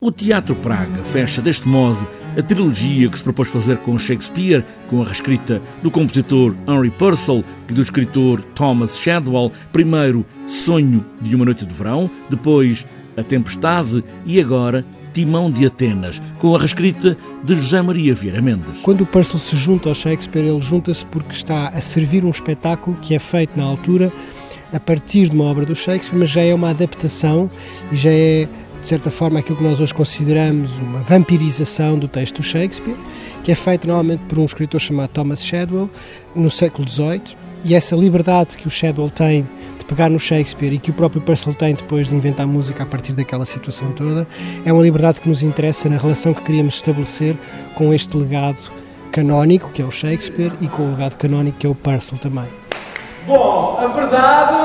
O Teatro Praga fecha deste modo a trilogia que se propôs fazer com Shakespeare, com a reescrita do compositor Henry Purcell e do escritor Thomas Shadwell, primeiro Sonho de uma Noite de Verão, depois A Tempestade e agora Timão de Atenas, com a reescrita de José Maria Vieira Mendes. Quando o Purcell se junta ao Shakespeare, ele junta-se porque está a servir um espetáculo que é feito na altura a partir de uma obra do Shakespeare, mas já é uma adaptação e já é de certa forma, aquilo que nós hoje consideramos uma vampirização do texto do Shakespeare, que é feito normalmente por um escritor chamado Thomas Shadwell, no século XVIII, e essa liberdade que o Shadwell tem de pegar no Shakespeare e que o próprio Purcell tem depois de inventar música a partir daquela situação toda, é uma liberdade que nos interessa na relação que queríamos estabelecer com este legado canónico, que é o Shakespeare, e com o legado canónico, que é o Purcell também. Bom, a verdade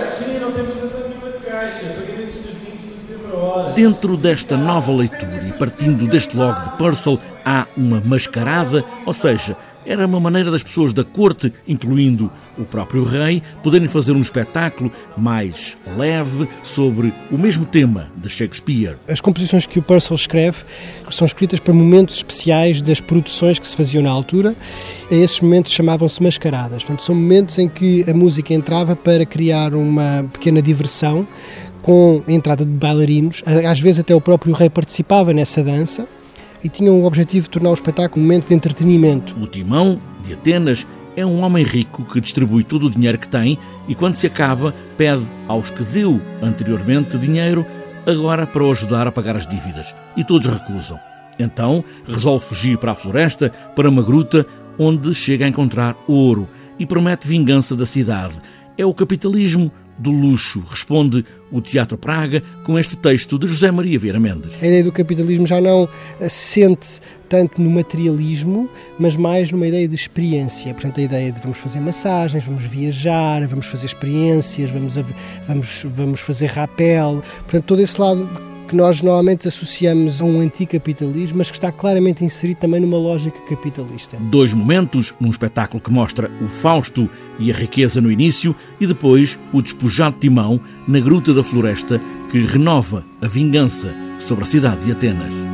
Sim, não temos razão nenhuma de caixa. Tudo sempre a hora. Dentro desta nova leitura e partindo deste logo de Purcell, há uma mascarada, ou seja, era uma maneira das pessoas da corte, incluindo o próprio rei, poderem fazer um espetáculo mais leve sobre o mesmo tema de Shakespeare. As composições que o Purcell escreve são escritas para momentos especiais das produções que se faziam na altura. Esses momentos chamavam-se mascaradas. Portanto, são momentos em que a música entrava para criar uma pequena diversão com a entrada de bailarinos. Às vezes até o próprio rei participava nessa dança e tinham o objetivo de tornar o espetáculo um momento de entretenimento. O Timão, de Atenas, é um homem rico que distribui todo o dinheiro que tem e, quando se acaba, pede aos que deu anteriormente dinheiro agora para o ajudar a pagar as dívidas. E todos recusam. Então resolve fugir para a floresta, para uma gruta, onde chega a encontrar ouro e promete vingança da cidade. É o capitalismo do luxo, responde o Teatro Praga com este texto de José Maria Vieira Mendes. A ideia do capitalismo já não sente tanto no materialismo, mas mais numa ideia de experiência. Portanto, a ideia de vamos fazer massagens, vamos viajar, vamos fazer experiências, vamos, vamos, vamos fazer rapel. Portanto, todo esse lado que nós normalmente associamos a um anticapitalismo, mas que está claramente inserido também numa lógica capitalista. Dois momentos num espetáculo que mostra o Fausto e a riqueza no início e depois o despojado Timão na Gruta da Floresta que renova a vingança sobre a cidade de Atenas.